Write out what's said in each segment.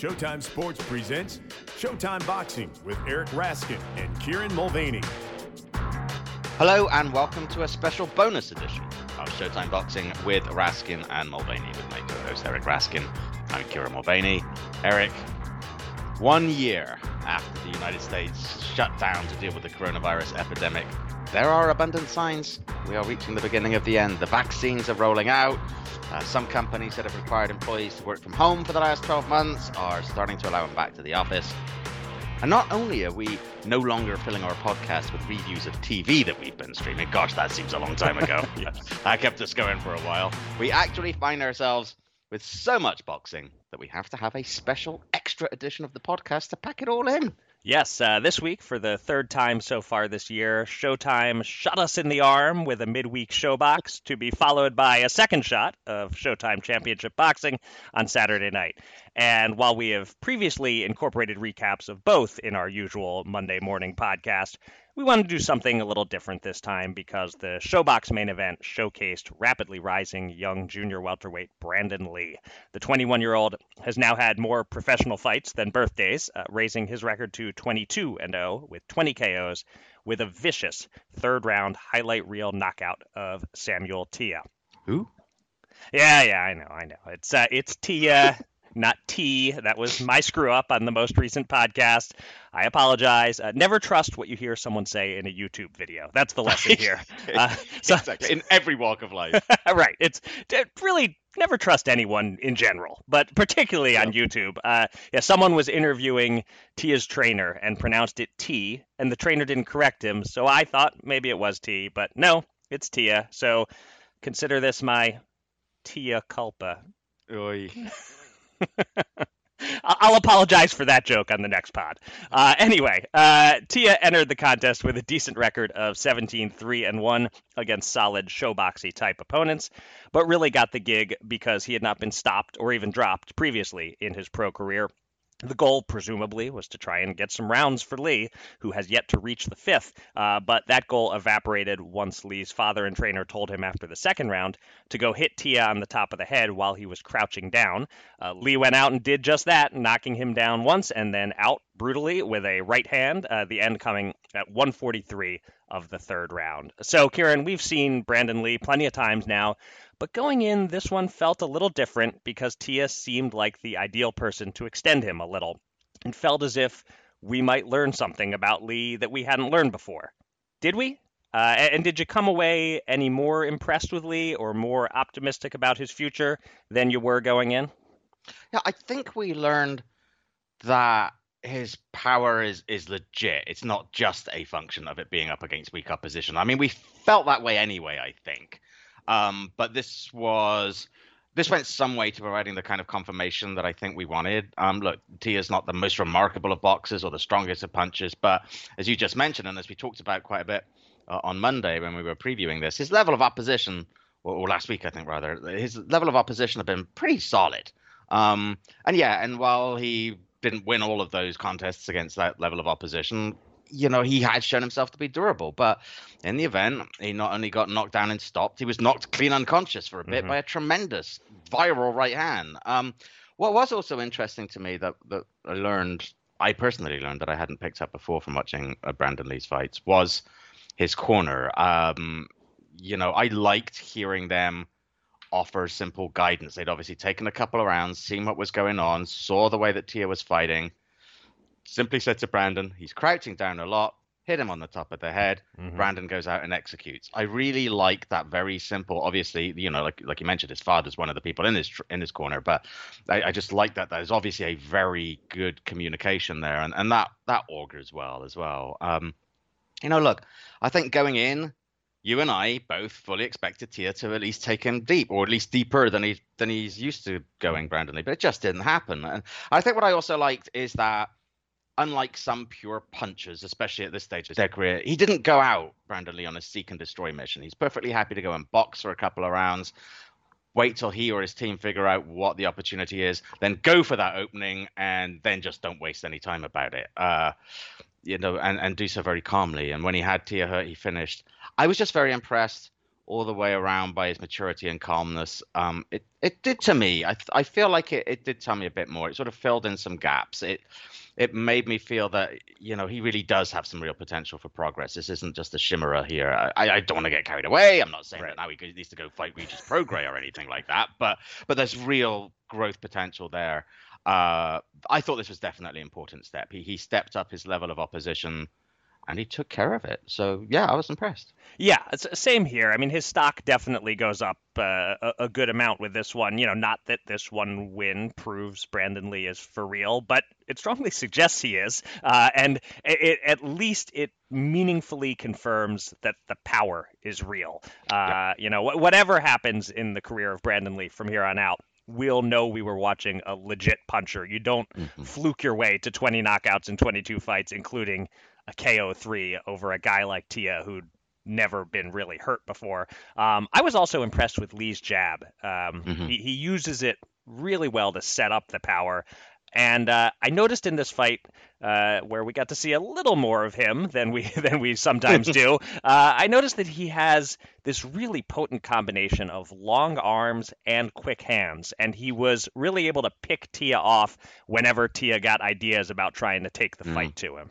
Showtime Sports presents Showtime Boxing with Eric Raskin and Kieran Mulvaney. Hello and welcome to a special bonus edition of Showtime Boxing with Raskin and Mulvaney with my co-host Eric Raskin. I'm Kieran Mulvaney. Eric, one year after the United States shut down to deal with the coronavirus epidemic, there are abundant signs we are reaching the beginning of the end. The vaccines are rolling out. Uh, some companies that have required employees to work from home for the last 12 months are starting to allow them back to the office. And not only are we no longer filling our podcast with reviews of TV that we've been streaming, gosh, that seems a long time ago. that kept us going for a while. We actually find ourselves with so much boxing that we have to have a special extra edition of the podcast to pack it all in. Yes, uh, this week, for the third time so far this year, Showtime shot us in the arm with a midweek showbox to be followed by a second shot of Showtime Championship Boxing on Saturday night. And while we have previously incorporated recaps of both in our usual Monday morning podcast, we wanted to do something a little different this time because the Showbox main event showcased rapidly rising young junior welterweight Brandon Lee. The 21 year old has now had more professional fights than birthdays, uh, raising his record to 22 and 0 with 20 KOs with a vicious third round highlight reel knockout of Samuel Teah. Who? Yeah, yeah, I know, I know. It's uh, it's Teah, not T. That was my screw up on the most recent podcast. I apologize. Uh, never trust what you hear someone say in a YouTube video. That's the lesson here. Uh, so, exactly. In every walk of life. right. It's it really never trust anyone in general, but particularly on YouTube. Uh, yeah, someone was interviewing Teah's trainer and pronounced it T, and the trainer didn't correct him, so I thought maybe it was T, but no, it's Teah. So consider this my Teah culpa. Oy. I'll apologize for that joke on the next pod. Uh, anyway, uh, Teah entered the contest with a decent record of 17 3 and 1 against solid showboxy type opponents, but really got the gig because he had not been stopped or even dropped previously in his pro career. The goal, presumably, was to try and get some rounds for Lee, who has yet to reach the fifth. Uh, but that goal evaporated once Lee's father and trainer told him after the second round to go hit Teah on the top of the head while he was crouching down. Uh, Lee went out and did just that, knocking him down once and then out brutally with a right hand, uh, the end coming at 143 of the third round. So, Kieran, we've seen Brandon Lee plenty of times now. But going in, this one felt a little different because Teah seemed like the ideal person to extend him a little and felt as if we might learn something about Lee that we hadn't learned before. Did we? Uh, and did you come away any more impressed with Lee or more optimistic about his future than you were going in? Yeah, I think we learned that his power is is legit. It's not just a function of it being up against weak opposition. I mean, we felt that way anyway. I think, um, but this was this went some way to providing the kind of confirmation that I think we wanted. Um, look, Teah's not the most remarkable of boxers or the strongest of punches, but as you just mentioned, and as we talked about quite a bit uh, on Monday when we were previewing this, his level of opposition, or, or last week I think rather, his level of opposition have been pretty solid. Um, and yeah, and while he didn't win all of those contests against that level of opposition, you know, he had shown himself to be durable. But in the event, he not only got knocked down and stopped, he was knocked clean unconscious for a bit Mhm. by a tremendous viral right hand. Um, what was also interesting to me that, that I learned, I personally learned that I hadn't picked up before from watching uh, Brandon Lee's fights, was his corner. Um, you know, I liked hearing them offer simple guidance. They'd obviously taken a couple of rounds, seen what was going on, saw the way that Teah was fighting. Simply said to Brandon, he's crouching down a lot, hit him on the top of the head. Mhm. Brandon goes out and executes. I really like that very simple. Obviously, you know, like like you mentioned, his father's one of the people in his tr- in his corner, but I, I just like that. That is obviously a very good communication there, and and that that augurs well as well. Um, you know, look, I think going in, you and I both fully expected Teah to at least take him deep, or at least deeper than he than he's used to going Brandon Lee, but it just didn't happen. And I think what I also liked is that unlike some pure punchers, especially at this stage of their career, he didn't go out Brandon Lee on a seek and destroy mission. He's perfectly happy to go and box for a couple of rounds, wait till he or his team figure out what the opportunity is, then go for that opening, and then just don't waste any time about it. Uh, you know, and, and do so very calmly. And when he had Teah hurt, he finished. I was just very impressed all the way around by his maturity and calmness. Um, it it did to me. I I feel like it, it did tell me a bit more. It sort of filled in some gaps. It it made me feel that you know he really does have some real potential for progress. This isn't just a shimmerer here. I, I don't want to get carried away. I'm not saying right. that now he needs to go fight Regis Prograis or anything like that. But but there's real growth potential there. Uh, I thought this was definitely an important step. He he stepped up his level of opposition and he took care of it. So yeah, I was impressed. Yeah, same here. I mean, his stock definitely goes up uh, a, a, good amount with this one. You know, not that this one win proves Brandon Lee is for real, but it strongly suggests he is, uh, and it, it, at least it meaningfully confirms that the power is real. Uh, yeah. You know, wh- whatever happens in the career of Brandon Lee from here on out, we'll know we were watching a legit puncher. You don't mm-hmm. fluke your way to 20 knockouts in 22 fights, including a KO3 over a guy like Teah who'd never been really hurt before. Um, I was also impressed with Lee's jab. Um, mm-hmm. he, he uses it really well to set up the power. And uh, I noticed in this fight uh, where we got to see a little more of him than we than we sometimes do. Uh, I noticed that he has this really potent combination of long arms and quick hands, and he was really able to pick Teah off whenever Teah got ideas about trying to take the mm. fight to him.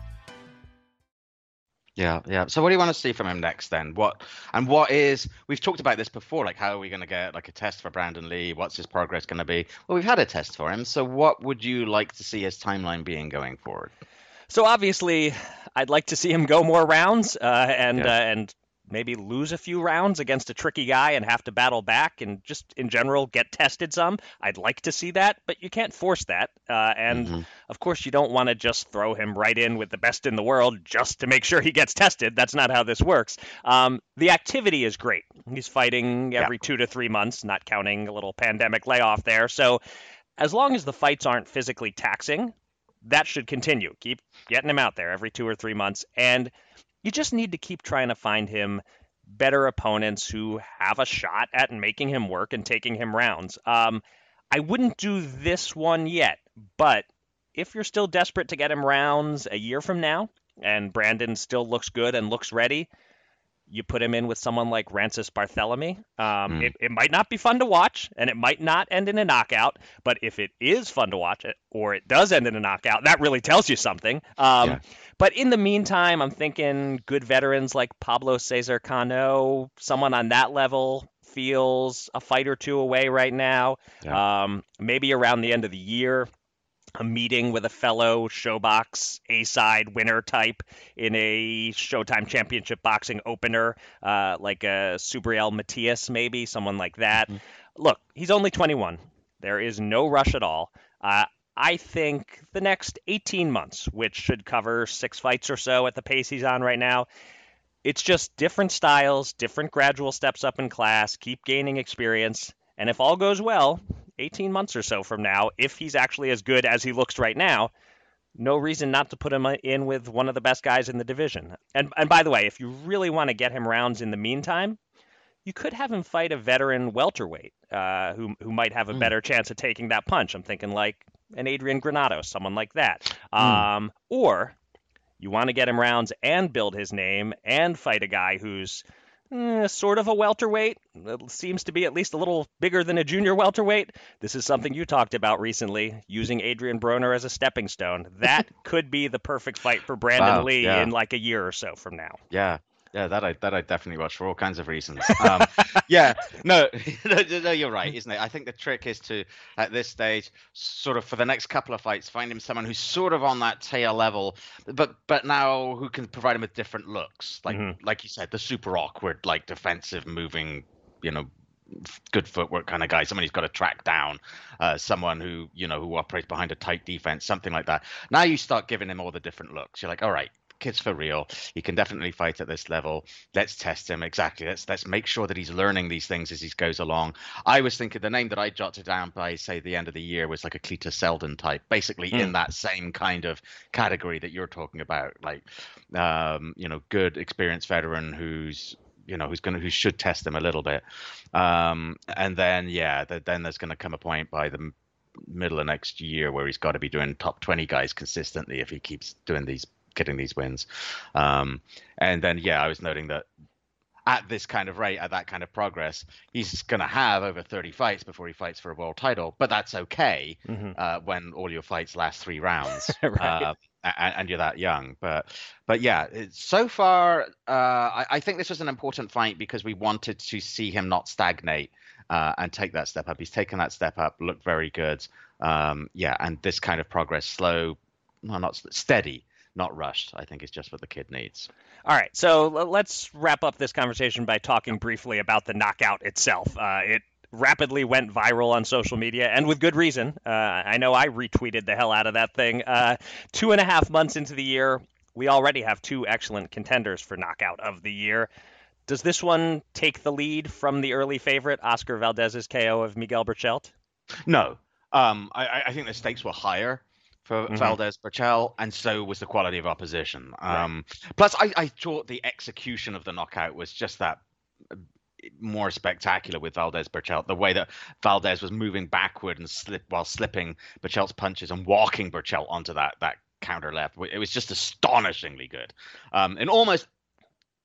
Yeah, yeah. So what do you want to see from him next then? What and what is we've talked about this before, like how are we going to get like a test for Brandon Lee? What's his progress going to be? Well, we've had a test for him. So what would you like to see his timeline being going forward? So obviously, I'd like to see him go more rounds uh, and yeah. uh, and maybe lose a few rounds against a tricky guy and have to battle back and just in general get tested some. I'd like to see that, but you can't force that. Uh, and mm-hmm. of course, you don't want to just throw him right in with the best in the world just to make sure he gets tested. That's not how this works. Um, the activity is great. He's fighting every yeah. two to three months, not counting a little pandemic layoff there. So as long as the fights aren't physically taxing, that should continue. Keep getting him out there every two or three months. And you just need to keep trying to find him better opponents who have a shot at making him work and taking him rounds. Um, I wouldn't do this one yet, but if you're still desperate to get him rounds a year from now and Brandon still looks good and looks ready, you put him in with someone like Rances Barthelemy. Um, mm. it, it might not be fun to watch, and it might not end in a knockout. But if it is fun to watch, it, or it does end in a knockout, that really tells you something. Um, yeah. But in the meantime, I'm thinking good veterans like Pablo Cesar Cano, someone on that level feels a fight or two away right now. Yeah. Um, maybe around the end of the year, a meeting with a fellow showbox A side winner type in a Showtime Championship boxing opener, uh, like a Subriel Matias, maybe someone like that. Mm-hmm. Look, he's only 21. There is no rush at all. Uh, I think the next 18 months, which should cover six fights or so at the pace he's on right now, it's just different styles, different gradual steps up in class, keep gaining experience. And if all goes well, 18 months or so from now, if he's actually as good as he looks right now, no reason not to put him in with one of the best guys in the division. And and by the way, if you really want to get him rounds in the meantime, you could have him fight a veteran welterweight uh, who who might have a mm. better chance of taking that punch. I'm thinking like an Adrian Granados, someone like that. Mm. Um, or you want to get him rounds and build his name and fight a guy who's eh, sort of a welterweight. It seems to be at least a little bigger than a junior welterweight. This is something you talked about recently, using Adrian Broner as a stepping stone. That could be the perfect fight for Brandon wow, Lee yeah. in like a year or so from now. Yeah, yeah, that I that I definitely watch for all kinds of reasons. Um, yeah, no, no, you're right, isn't it? I think the trick is to at this stage, sort of for the next couple of fights, find him someone who's sort of on that tail level, but but now who can provide him with different looks, like mm-hmm. like you said, the super awkward, like defensive, moving, you know, good footwork kind of guy, someone who's got to track down, uh, someone who you know who operates behind a tight defense, something like that. Now you start giving him all the different looks. You're like, all right, kid's for real. He can definitely fight at this level. Let's test him exactly. Let's let's make sure that he's learning these things as he goes along. I was thinking the name that I jotted down by say the end of the year was like a Cletus Seldin type, basically mm. in that same kind of category that you're talking about, like um, you know, good experienced veteran who's you know who's going to who should test them a little bit um, and then yeah the, then there's going to come a point by the middle of next year where he's got to be doing top 20 guys consistently if he keeps doing these getting these wins. Um, and then, yeah, I was noting that at this kind of rate, at that kind of progress, he's going to have over 30 fights before he fights for a world title. But that's okay mm-hmm. uh, when all your fights last three rounds. right. uh, and, and, you're that young, but but yeah, so far uh, I, I, think this was an important fight because we wanted to see him not stagnate uh, and take that step up. He's taken that step up, looked very good, um, yeah, and this kind of progress, slow, not steady, not rushed. I think it's just what the kid needs. All right, so let's wrap up this conversation by talking briefly about the knockout itself. Uh, it rapidly went viral on social media, and with good reason. Uh, I know I retweeted the hell out of that thing. Uh, two and a half months into the year, we already have two excellent contenders for knockout of the year. Does this one take the lead from the early favorite, Oscar Valdez's KO of Miguel Berchelt? No. Um, I, I think the stakes were higher for mm-hmm. Valdez Berchelt, and so was the quality of opposition. Um, right. Plus, I, I thought the execution of the knockout was just that uh, more spectacular with Valdez Berchelt. The way that Valdez was moving backward and slip while slipping Berchelt's punches and walking Berchelt onto that that counter left. It was just astonishingly good. Um, in almost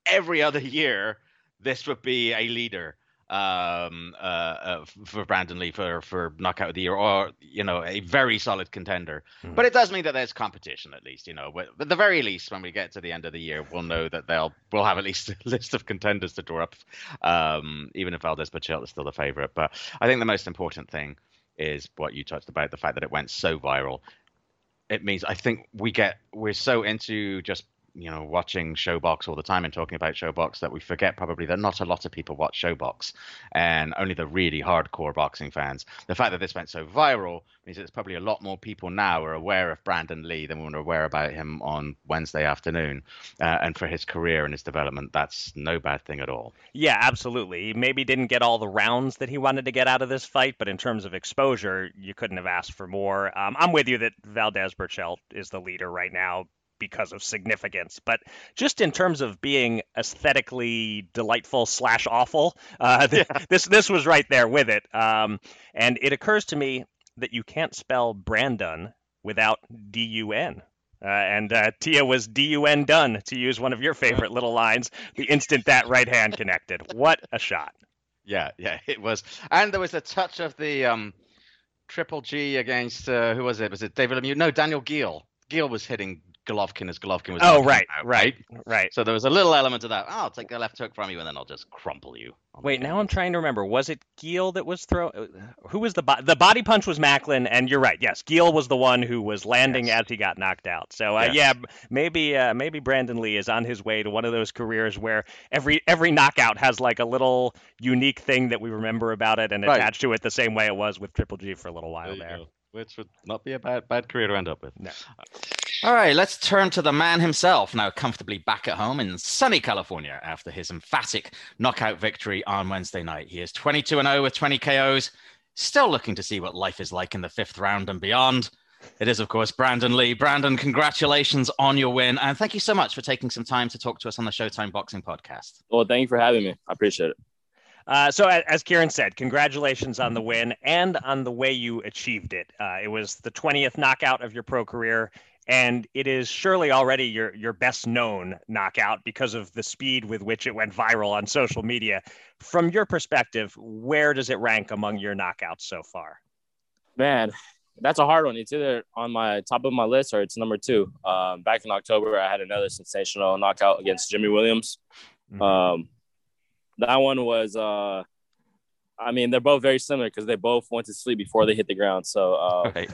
every other year, this would be a leader um, uh, uh, for Brandon Lee for for knockout of the year, or you know, a very solid contender. Mm-hmm. But it does mean that there's competition, at least. You know, at the very least, when we get to the end of the year, we'll know that they'll we'll have at least a list of contenders to draw up, um, even if Valdez Berchelt is still the favorite. But I think the most important thing is what you touched about the fact that it went so viral. It means I think we get we're so into just you know watching Showbox all the time and talking about Showbox that we forget probably that not a lot of people watch Showbox, and only the really hardcore boxing fans. The fact that this went so viral means that probably a lot more people now are aware of Brandon Lee than were aware about him on Wednesday afternoon, uh, and for his career and his development, that's no bad thing at all. Yeah, absolutely. He maybe didn't get all the rounds that he wanted to get out of this fight, but in terms of exposure, you couldn't have asked for more. Um, I'm with you that Valdez Berchelt is the leader right now because of significance, but just in terms of being aesthetically delightful slash awful, uh, yeah. this this was right there with it. Um, and it occurs to me that you can't spell Brandon without D U N. Uh, and uh, Teah was D-U-N done, to use one of your favorite little lines, the instant that right hand connected. What a shot. Yeah, yeah, it was. And there was a touch of the um, Triple G against, uh, who was it? Was it David Lemieux? No, Daniel Geale. Geale was hitting Golovkin as Golovkin was. Oh, right, out, right, right. So there was a little element of that. Oh, I'll take the left hook from you, and then I'll just crumple you. Wait, now I'm trying to remember. Was it Geale that was throw? Uh, who was the bo- the body punch? Was Macklin? And you're right. Yes, Geale was the one who was landing yes. as he got knocked out. So uh, yes. yeah, maybe uh, maybe Brandon Lee is on his way to one of those careers where every every knockout has like a little unique thing that we remember about it and right. attached to it the same way it was with Triple G for a little while there. there. Which would not be a bad bad career to end up with. No. All right, let's turn to the man himself, now comfortably back at home in sunny California after his emphatic knockout victory on Wednesday night. He is 22 and 0 with 20 KOs, still looking to see what life is like in the fifth round and beyond. It is, of course, Brandon Lee. Brandon, congratulations on your win. And thank you so much for taking some time to talk to us on the Showtime Boxing podcast. Well, thank you for having me. I appreciate it. Uh, so, as Kieran said, congratulations on the win and on the way you achieved it. Uh, it was the 20th knockout of your pro career, and it is surely already your your best known knockout because of the speed with which it went viral on social media. From your perspective, where does it rank among your knockouts so far? Man, that's a hard one. It's either on my top of my list or it's number two. Um, back in October, I had another sensational knockout against Jimmy Williams. Mm-hmm. Um, that one was, uh, I mean, they're both very similar because they both went to sleep before they hit the ground. So uh, right.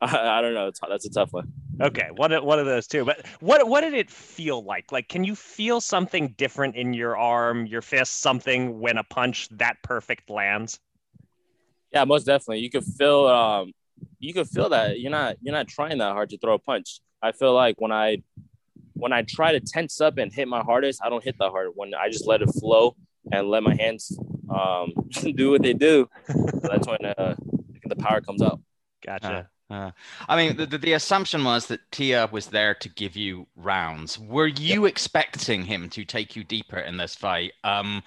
I, I, don't know. That's a tough one. Okay, one of, one of those two. But what what did it feel like? Like, can you feel something different in your arm, your fist, something when a punch that perfect lands? Yeah, most definitely. You could feel um, you could feel that you're not you're not trying that hard to throw a punch. I feel like when I when I try to tense up and hit my hardest, I don't hit that hard. When I just let it flow and let my hands um, do what they do, that's when uh, the power comes out. Gotcha. Uh, uh, I mean, the, the, the, assumption was that Teah was there to give you rounds. Were you expecting him to take you deeper in this fight? Um,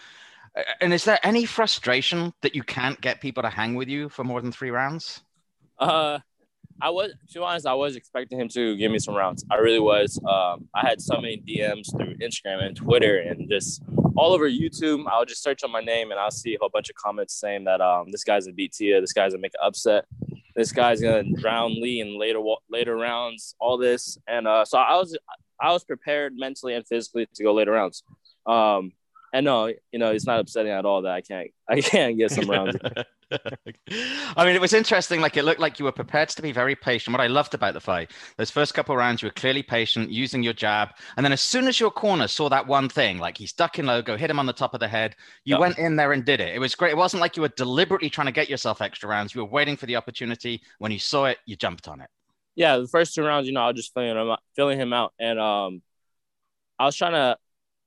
and is there any frustration that you can't get people to hang with you for more than three rounds? Uh, I was, to be honest, I was expecting him to give me some rounds. I really was. Um, I had so many DMs through Instagram and Twitter and just all over YouTube. I'll just search on my name and I'll see a whole bunch of comments saying that um, this guy's a beat Teah, this guy's gonna make an upset, this guy's gonna drown Lee in later later rounds, all this. And uh, so I was I was prepared mentally and physically to go later rounds. Um, and no, you know, it's not upsetting at all that I can't I can't get some rounds. I mean, it was interesting. Like it looked like you were prepared to be very patient. What I loved about the fight, those first couple rounds, you were clearly patient, using your jab, and then as soon as your corner saw that one thing, like he's ducking low, go hit him on the top of the head, you yep. went in there and did it. It was great. It wasn't like you were deliberately trying to get yourself extra rounds. You were waiting for the opportunity. When you saw it, you jumped on it. Yeah, the first two rounds, you know, I was just filling him, feeling him out, and um, I was trying to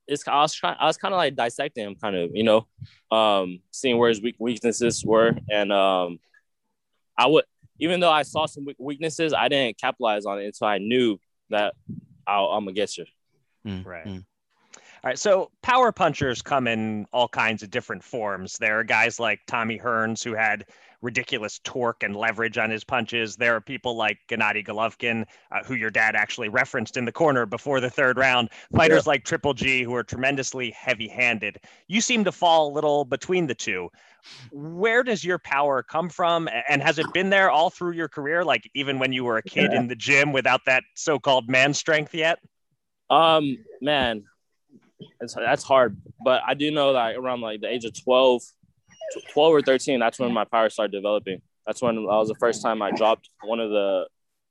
it's I was trying I was kind of like dissecting him, kind of you know, um, seeing where his weak weaknesses were, and um, I would even though I saw some weaknesses, I didn't capitalize on it until I knew that i am gonna get you. Mm, right. Mm. All right, so power punchers come in all kinds of different forms. There are guys like Tommy Hearns who had ridiculous torque and leverage on his punches. There are people like Gennady Golovkin, uh, who your dad actually referenced in the corner before the third round. Fighters yeah. like Triple G, who are tremendously heavy handed. You seem to fall a little between the two. Where does your power come from? And has it been there all through your career? Like even when you were a kid yeah. in the gym without that so called man strength yet? Um, man, it's, that's hard. But I do know that around like the age of 12, 12 or 13, that's when my power started developing. That's when that was the first time I dropped one of the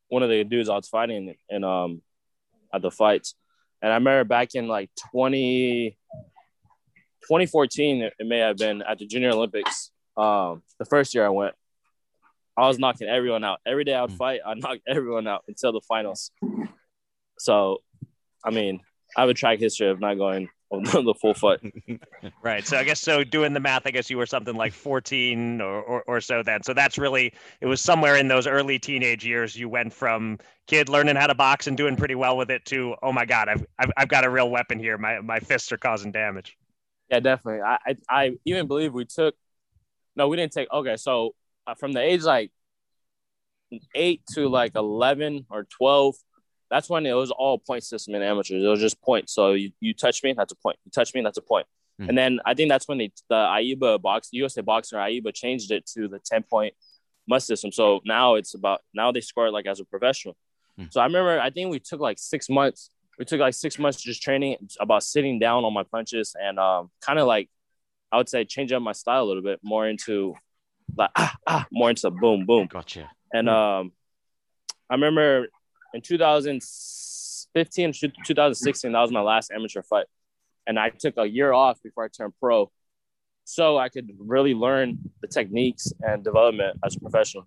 one of the dudes I was fighting in um at the fights. And I remember back in like 20 2014 it may have been at the Junior Olympics. Um the first year I went I was knocking everyone out. Every day I would hmm. fight, I knocked everyone out until the finals. So, I mean, I have a track history of not going the full fight. right. So I guess so doing the math, I guess you were something like 14 or, or, or, so then. So that's really, it was somewhere in those early teenage years you went from kid learning how to box and doing pretty well with it to, oh my God, I've, I've, I've got a real weapon here. My, my fists are causing damage. Yeah, definitely. I, I, I even believe we took, no, we didn't take, okay. So uh, from the age like eight to like 11 or 12, that's when it was all point system in amateurs. It was just points. So you, you touch me, that's a point. You touch me, that's a point. Mm-hmm. And then I think that's when they, the AIBA box, USA Boxer AIBA changed it to the 10 point must system. So now it's about, now they score like as a professional. Mm-hmm. So I remember, I think we took like six months. We took like six months just training about sitting down on my punches and um, kind of like, I would say change up my style a little bit more into like, ah, ah, more into boom, boom. Gotcha. And um, I remember in 2015 2016 that was my last amateur fight. And i took a year off before i turned pro so i could really learn the techniques and development as a professional.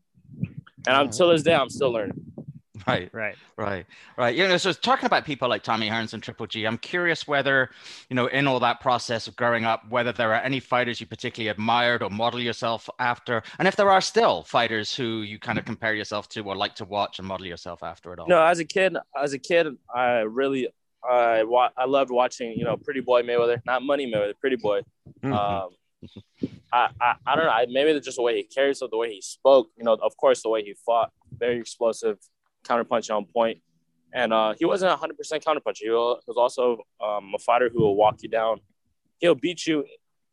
And until this day i'm still learning Right, right, right, right. You know, so talking about people like Tommy Hearns and Triple G, I'm curious whether, you know, in all that process of growing up, whether there are any fighters you particularly admired or model yourself after, and if there are still fighters who you kind of compare yourself to or like to watch and model yourself after at all. No, as a kid, as a kid, I really, I wa- I loved watching, you know, Pretty Boy Mayweather, not Money Mayweather, Pretty Boy. Mm-hmm. Um, I, I, I don't know. I, maybe it's just the way he carried himself, the way he spoke. You know, of course, the way he fought, very explosive, counterpunching on point. And uh, he wasn't a 100% counterpuncher. He was also um, a fighter who will walk you down. He'll beat you,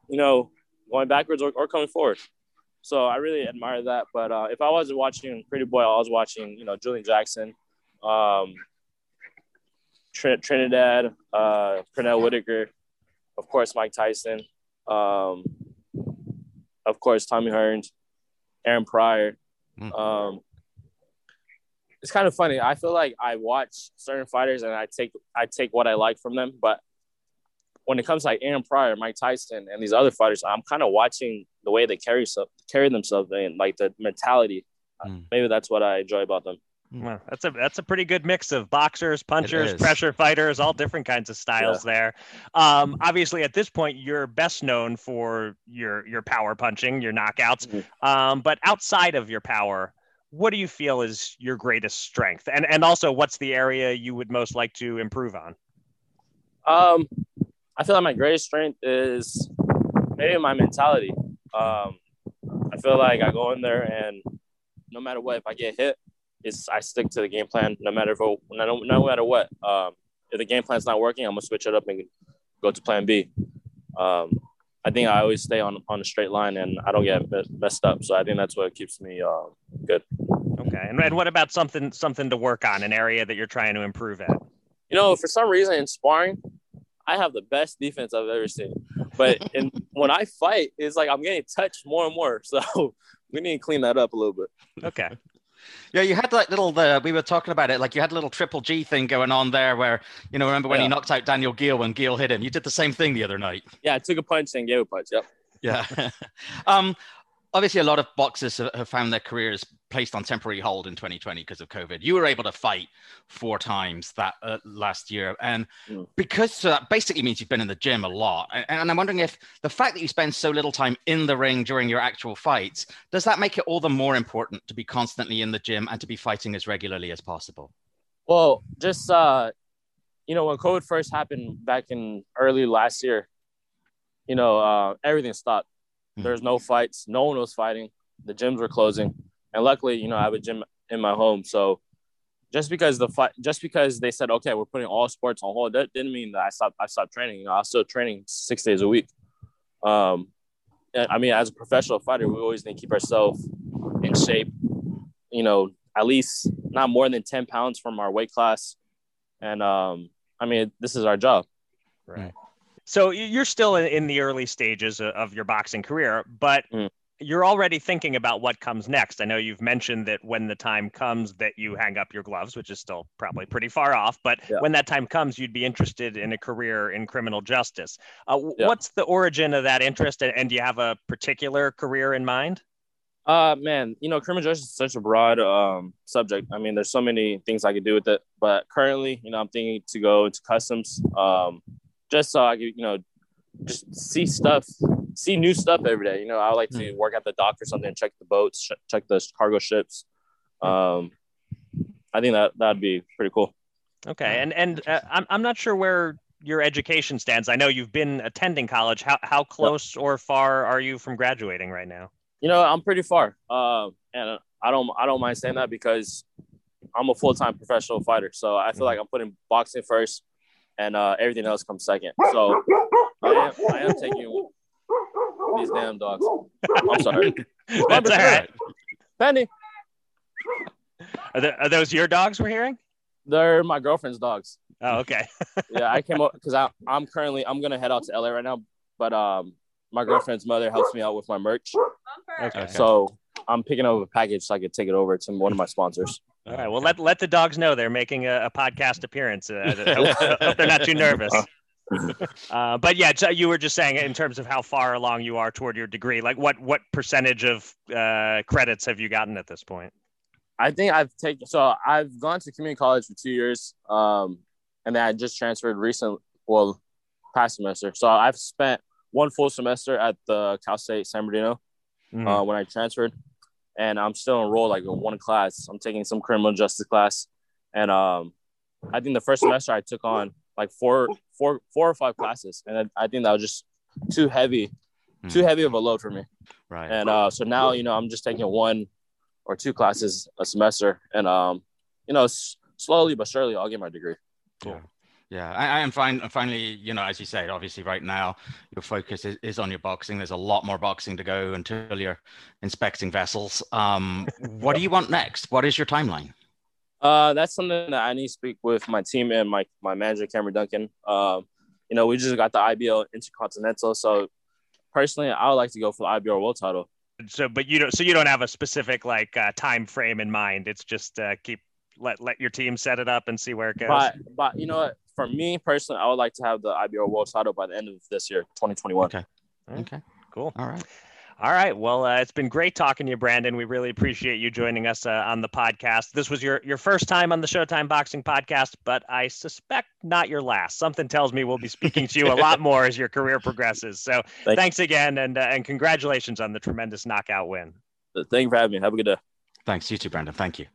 you know, going backwards or, or coming forward. So I really admire that. But uh, if I was watching Pretty Boy, I was watching, you know, Julian Jackson, um, Tr- Trinidad, uh, Pernell Whitaker, of course, Mike Tyson, um, of course, Tommy Hearns, Aaron Pryor. Um, it's kind of funny. I feel like I watch certain fighters and I take I take what I like from them, but when it comes to like Aaron Pryor, Mike Tyson, and these other fighters, I'm kind of watching the way they carry so, carry themselves and like the mentality. Maybe that's what I enjoy about them. Well, that's a that's a pretty good mix of boxers, punchers, pressure fighters, all different kinds of styles there. Um, obviously, at this point, you're best known for your your power punching, your knockouts. Mm-hmm. Um, but outside of your power, what do you feel is your greatest strength? And and also, what's the area you would most like to improve on? Um, I feel like my greatest strength is maybe my mentality. Um, I feel like I go in there and no matter what, if I get hit, it's I stick to the game plan. No matter if no, no matter what. Um, if the game plan's not working, I'm gonna switch it up and go to plan B. Um, I think I always stay on on a straight line and I don't get messed up. So I think that's what keeps me uh, good. Okay, and, and what about something something to work on, an area that you're trying to improve at? You know, for some reason in sparring, I have the best defense I've ever seen. But in, when I fight, it's like I'm getting touched more and more. So we need to clean that up a little bit. Okay. Yeah, you had like little the we were talking about it, like you had a little triple G thing going on there where, you know, remember when he knocked out Daniel Geale when Geale hit him? You did the same thing the other night. Yeah, I took a punch and gave a punch. Yep. Yeah. um, obviously, a lot of boxers have found their careers placed on temporary hold in 2020 because of COVID. You were able to fight four times that uh, last year, and because so that basically means you've been in the gym a lot. And, and I'm wondering if the fact that you spend so little time in the ring during your actual fights does that make it all the more important to be constantly in the gym and to be fighting as regularly as possible? Well, just uh, you know, when COVID first happened back in early last year, you know, uh, everything stopped. There's no fights. No one was fighting. The gyms were closing, and luckily, you know, I have a gym in my home. So, just because the fight, just because they said, okay, we're putting all sports on hold, that didn't mean that I stopped. I stopped training. You know, I was still training six days a week. Um, I mean, as a professional fighter, we always need to keep ourselves in shape. You know, at least not more than ten pounds from our weight class. And um, I mean, this is our job. Right. So you're still in, the early stages of your boxing career, but you're already thinking about what comes next. I know you've mentioned that when the time comes that you hang up your gloves, which is still probably pretty far off, but when that time comes, you'd be interested in a career in criminal justice. Uh, Yeah. What's the origin of that interest, and, and do you have a particular career in mind? Uh, man, you know, criminal justice is such a broad um, subject. I mean, there's so many things I could do with it. But currently, you know, I'm thinking to go into customs, um, just so I could, you know, just see stuff, see new stuff every day. You know, I like to work at the dock or something, check the boats, ch- check the cargo ships. Um, I think that that'd be pretty cool. Okay, and and uh, I'm I'm not sure where your education stands. I know you've been attending college. How how close or far are you from graduating right now? You know, I'm pretty far, uh, and I don't I don't mind saying that because I'm a full time professional fighter. So I feel like I'm putting boxing first, and uh, everything else comes second. So I am, I am taking these damn dogs. I'm sorry. That's all right. Penny, Are, th- are those your dogs we're hearing? they're my girlfriend's dogs. Oh, okay. yeah, I came up because I'm currently I'm gonna head out to LA right now, but um, my girlfriend's mother helps me out with my merch. Okay. So I'm picking up a package so I could take it over to one of my sponsors. All right. Well, let let the dogs know they're making a, a podcast appearance. Uh, I hope, hope they're not too nervous. Uh, but yeah, so you were just saying in terms of how far along you are toward your degree. Like, what what percentage of uh, credits have you gotten at this point? I think I've taken so I've gone to community college for two years, um, and then I just transferred recent, well, past semester. So I've spent one full semester at the Cal State San Bernardino Mm. uh, when I transferred, and I'm still enrolled like in one class. I'm taking some criminal justice class, and um, I think the first semester I took on like four, four, four or five classes, and I, I think that was just too heavy, too heavy of a load for me. Right. And uh, so now you know I'm just taking one or two classes a semester, and um, you know, s- slowly but surely I'll get my degree. Cool. Yeah, I, I am fine. Finally, you know, as you said, obviously, right now your focus is, is on your boxing. There's a lot more boxing to go until you're inspecting vessels. Um, what do you want next? What is your timeline? Uh, that's something that I need to speak with my team and my my manager Cameron Duncan. Um, you know, we just got the IBO Intercontinental, so personally, I would like to go for the IBO World Title. So, but you don't. So you don't have a specific like uh, time frame in mind. It's just uh, keep let let your team set it up and see where it goes. But but you know what? For me personally, I would like to have the IBO World Title by the end of this year, 2021. Okay. Okay. Cool. All right. All right. Well, uh, it's been great talking to you, Brandon. We really appreciate you joining us uh, on the podcast. This was your your first time on the Showtime Boxing podcast, but I suspect not your last. Something tells me we'll be speaking to you a lot more as your career progresses. So, Thank- thanks again, and uh, and congratulations on the tremendous knockout win. Thank you for having me. Have a good day. Thanks. You too, Brandon. Thank you.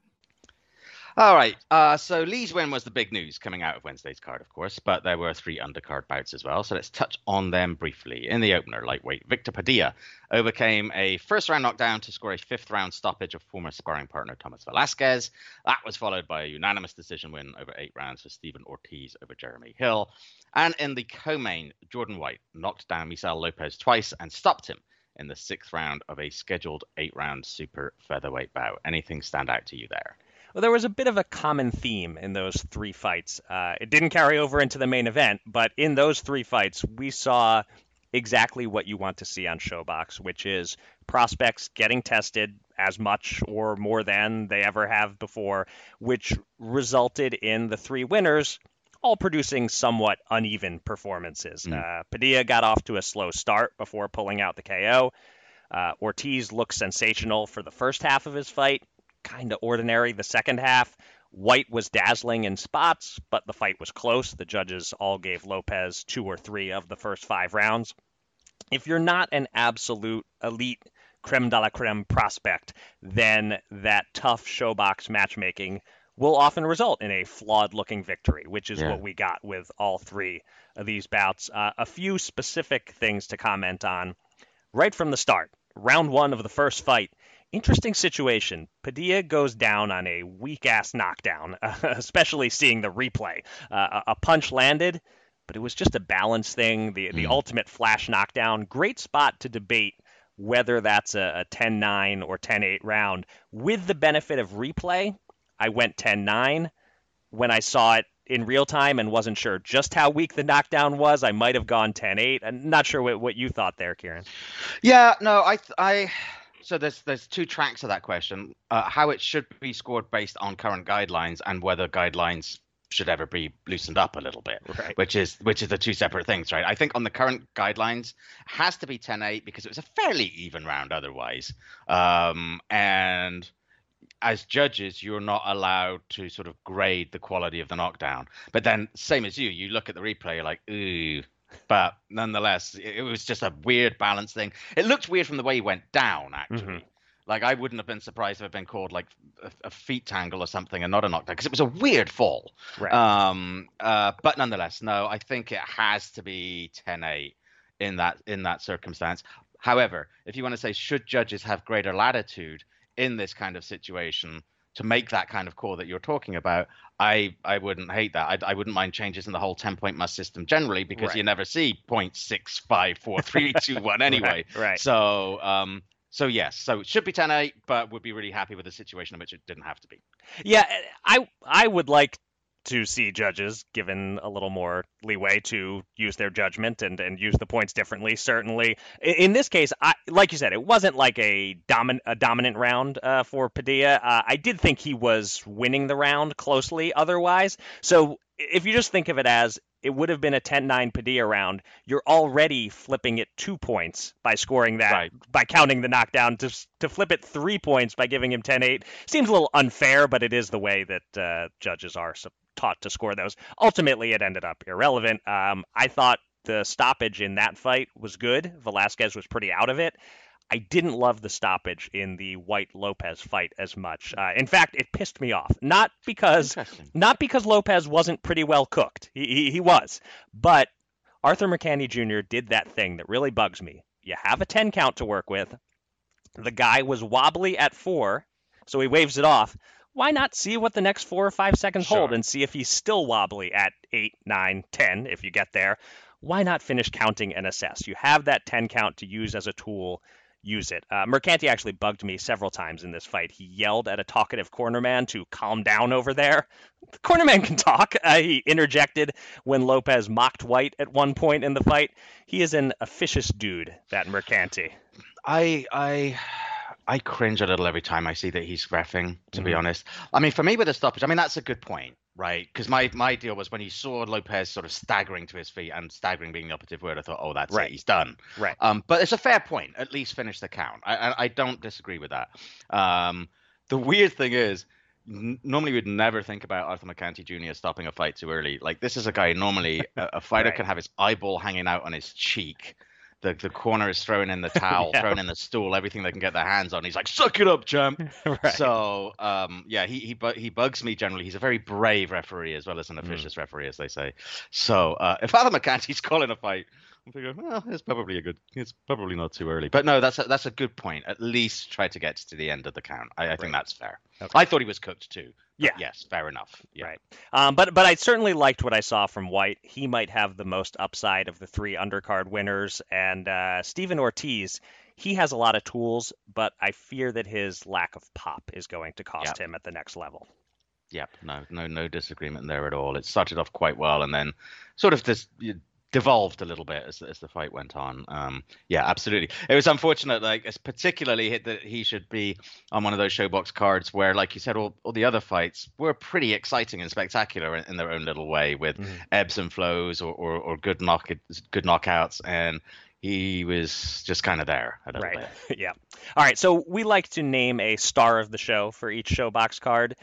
All right. Uh, so Lee's win was the big news coming out of Wednesday's card, of course, but there were three undercard bouts as well. So let's touch on them briefly. In the opener, lightweight Victor Padilla overcame a first round knockdown to score a fifth round stoppage of former sparring partner Thomas Velasquez. That was followed by a unanimous decision win over eight rounds for Stephen Ortiz over Jeremy Hill. And in the co-main, Jordan White knocked down Misael Lopez twice and stopped him in the sixth round of a scheduled eight round super featherweight bout. Anything stand out to you there? Well, there was a bit of a common theme in those three fights. Uh, it didn't carry over into the main event, but in those three fights, we saw exactly what you want to see on Showbox, which is prospects getting tested as much or more than they ever have before, which resulted in the three winners all producing somewhat uneven performances. Uh, Padilla got off to a slow start before pulling out the KO. Uh, Ortiz looked sensational for the first half of his fight, kind of ordinary the second half. White was dazzling in spots, but the fight was close. The judges all gave Lopez two or three of the first five rounds. If you're not an absolute elite creme de la creme prospect, then that tough showbox matchmaking will often result in a flawed looking victory, which is Yeah. what we got with all three of these bouts. Uh, a few specific things to comment on right from the start. Round one of the first fight. Interesting situation. Padilla goes down on a weak ass knockdown, especially seeing the replay. Uh, a punch landed, but it was just a balance thing, the, the ultimate flash knockdown. Great spot to debate whether that's a, a 10 9 or 10 8 round. With the benefit of replay, I went 10 9. When I saw it in real time and wasn't sure just how weak the knockdown was, I might have gone 10 8. I'm not sure what, what you thought there, Kieran. Yeah, no, I, th- I. So there's there's two tracks of that question: uh, how it should be scored based on current guidelines, and whether guidelines should ever be loosened up a little bit. Right. Which is which is the two separate things, right? I think on the current guidelines, has to be 10-8 because it was a fairly even round otherwise, um, and as judges, you're not allowed to sort of grade the quality of the knockdown. But then, same as you, you look at the replay, you're like, ooh. But nonetheless, it, was just a weird balance thing. It looked weird from the way he went down, actually. Like I wouldn't have been surprised if it had been called like a, a feet tangle or something, and not a knockdown, because it was a weird fall. Right. Um. Uh. But nonetheless, no, I think it has to be 10-8 in that in that circumstance. However, if you want to say should judges have greater latitude in this kind of situation to make that kind of call that you're talking about, I I wouldn't hate that. I, I wouldn't mind changes in the whole 10 point must system generally because Right. you never see point six five four three two one anyway. Right, right. So um so yes, so it should be 10-8, but would be really happy with a situation in which it didn't have to be. Yeah, I I would like to see judges given a little more leeway to use their judgment and, and use the points differently. Certainly, in, in this case, I like you said, it wasn't like a dominant a dominant round uh, for Padilla. Uh, I did think he was winning the round closely. Otherwise, so if you just think of it as it would have been a 10-9 Padilla round. You're already flipping it two points by scoring that Right. by counting the knockdown. To to flip it three points by giving him 10-8 seems a little unfair, but it is the way that uh, judges are taught to score those. Ultimately, it ended up irrelevant. Um, I thought the stoppage in that fight was good. Velasquez was pretty out of it. I didn't love the stoppage in the White Lopez fight as much. Uh, in fact, it pissed me off. Not because not because Lopez wasn't pretty well cooked. He, he, he was. But Arthur Mercante Jr. did that thing that really bugs me. You have a 10 count to work with. The guy was wobbly at four, so he waves it off. Why not see what the next four or five seconds hold and see if he's still wobbly at eight, nine, ten, if you get there? Why not finish counting and assess? You have that 10 count to use as a tool use it. Uh, Mercante actually bugged me several times in this fight. He yelled at a talkative cornerman to calm down over there. The cornerman can talk. Uh, he interjected when Lopez mocked White at one point in the fight. He is an officious dude, that Mercante. I I I cringe a little every time I see that he's refing. To be Mhm. honest, I mean, for me with the stoppage, I mean that's a good point, right? Because my my deal was when you saw Lopez sort of staggering to his feet, and staggering being the operative word, I thought, oh, that's Right. it, he's done. Right. Um, but it's a fair point. At least finish the count. I I, I don't disagree with that. Um, the weird thing is. n- Normally, we'd never think about Arthur Mercante Jr. stopping a fight too early. Like this is a guy. Normally, a, a fighter Right. can have his eyeball hanging out on his cheek. The the corner is throwing in the towel, Yeah. throwing in the stool, everything they can get their hands on. He's like, "Suck it up, champ." right. So, um, yeah, he he bu- he bugs me generally. He's a very brave referee as well as an Mm. officious referee, as they say. So, uh, if Adam Mercante's calling a fight, I'm thinking, well, it's probably a good. It's probably not too early. But no, that's a, that's a good point. At least try to get to the end of the count. I, I think that's fair. Okay. I thought he was cooked too. But Yeah. Yes. Fair enough. Yeah. Right. Um, but but I certainly liked what I saw from White. He might have the most upside of the three undercard winners, and uh, Stephen Ortiz. He has a lot of tools, but I fear that his lack of pop is going to cost him at the next level. Yep, no, no, no disagreement there at all. It started off quite well, and then sort of this devolved a little bit as as the fight went on. Um, yeah, absolutely. It was unfortunate, like it's particularly hit that he should be on one of those ShoBox cards where, like you said, all, all the other fights were pretty exciting and spectacular in, in their own little way, with ebbs and flows or or, or good knock good knockouts, and he was just kind of there a little Right. yeah. All right. So we like to name a star of the show for each ShoBox card.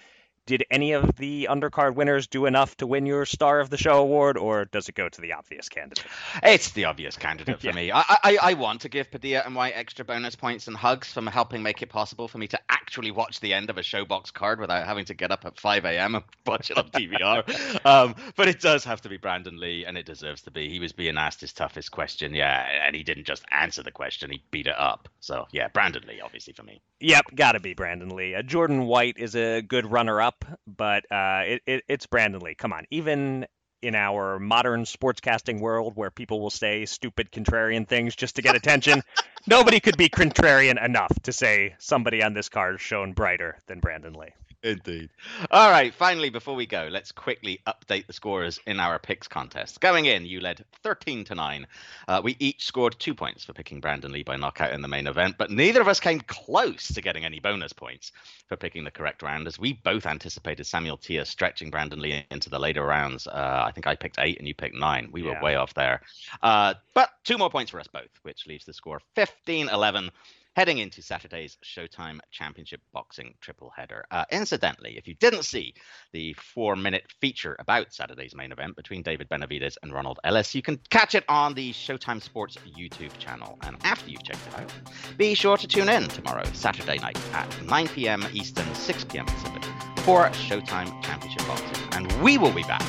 Did any of the undercard winners do enough to win your star of the show award, or does it go to the obvious candidate? It's the obvious candidate for Yeah. me. I, I I want to give Padilla and White extra bonus points and hugs for helping make it possible for me to actually watch the end of a ShoBox card without having to get up at 5 a.m. and watch it on DVR. um, but it does have to be Brandon Lee, and it deserves to be. He was being asked his toughest question, yeah, and he didn't just answer the question; he beat it up. So yeah, Brandon Lee, obviously for me. Yep, gotta be Brandon Lee. Uh, Jordan White is a good runner-up, but uh, it, it, it's Brandon Lee. Come on, even in our modern sportscasting world, where people will say stupid contrarian things just to get attention, nobody could be contrarian enough to say somebody on this card shone brighter than Brandon Lee. Indeed. All right, finally, before we go, let's quickly update the scorers in our picks contest. Going in, you led 13 to 9. Uh, we each scored two points for picking Brandon Lee by knockout in the main event, but neither of us came close to getting any bonus points for picking the correct round, as we both anticipated Samuel Teah stretching Brandon Lee into the later rounds. Uh, I think I picked eight and you picked nine. We were Yeah. way off there. Uh, but two more points for us both, which leaves the score 15 11 heading into Saturday's Showtime Championship Boxing triple header. Uh, incidentally, if you didn't see the four minute feature about Saturday's main event between David Benavidez and Ronald Ellis, you can catch it on the Showtime Sports YouTube channel. And after you've checked it out, be sure to tune in tomorrow, Saturday night at 9 p.m. Eastern, 6 p.m. Pacific for Showtime Championship Boxing. And we will be back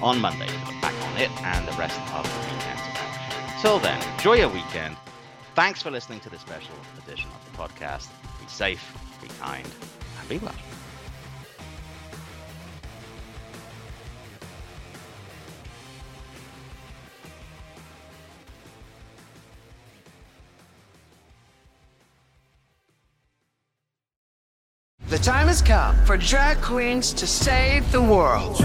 on Monday to look back on it and the rest of the weekend's action. Till then, enjoy your weekend. Thanks for listening to this special edition of the podcast. Be safe, be kind, and be well. The time has come for drag queens to save the world.